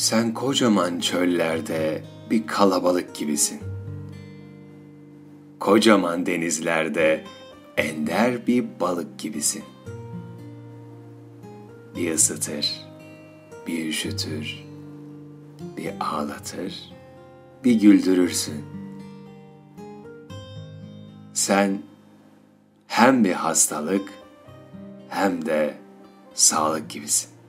Sen kocaman çöllerde bir kalabalık gibisin. Kocaman denizlerde ender bir balık gibisin. Bir ısıtır, bir üşütür, bir ağlatır, bir güldürürsün. Sen hem bir hastalık hem de sağlık gibisin.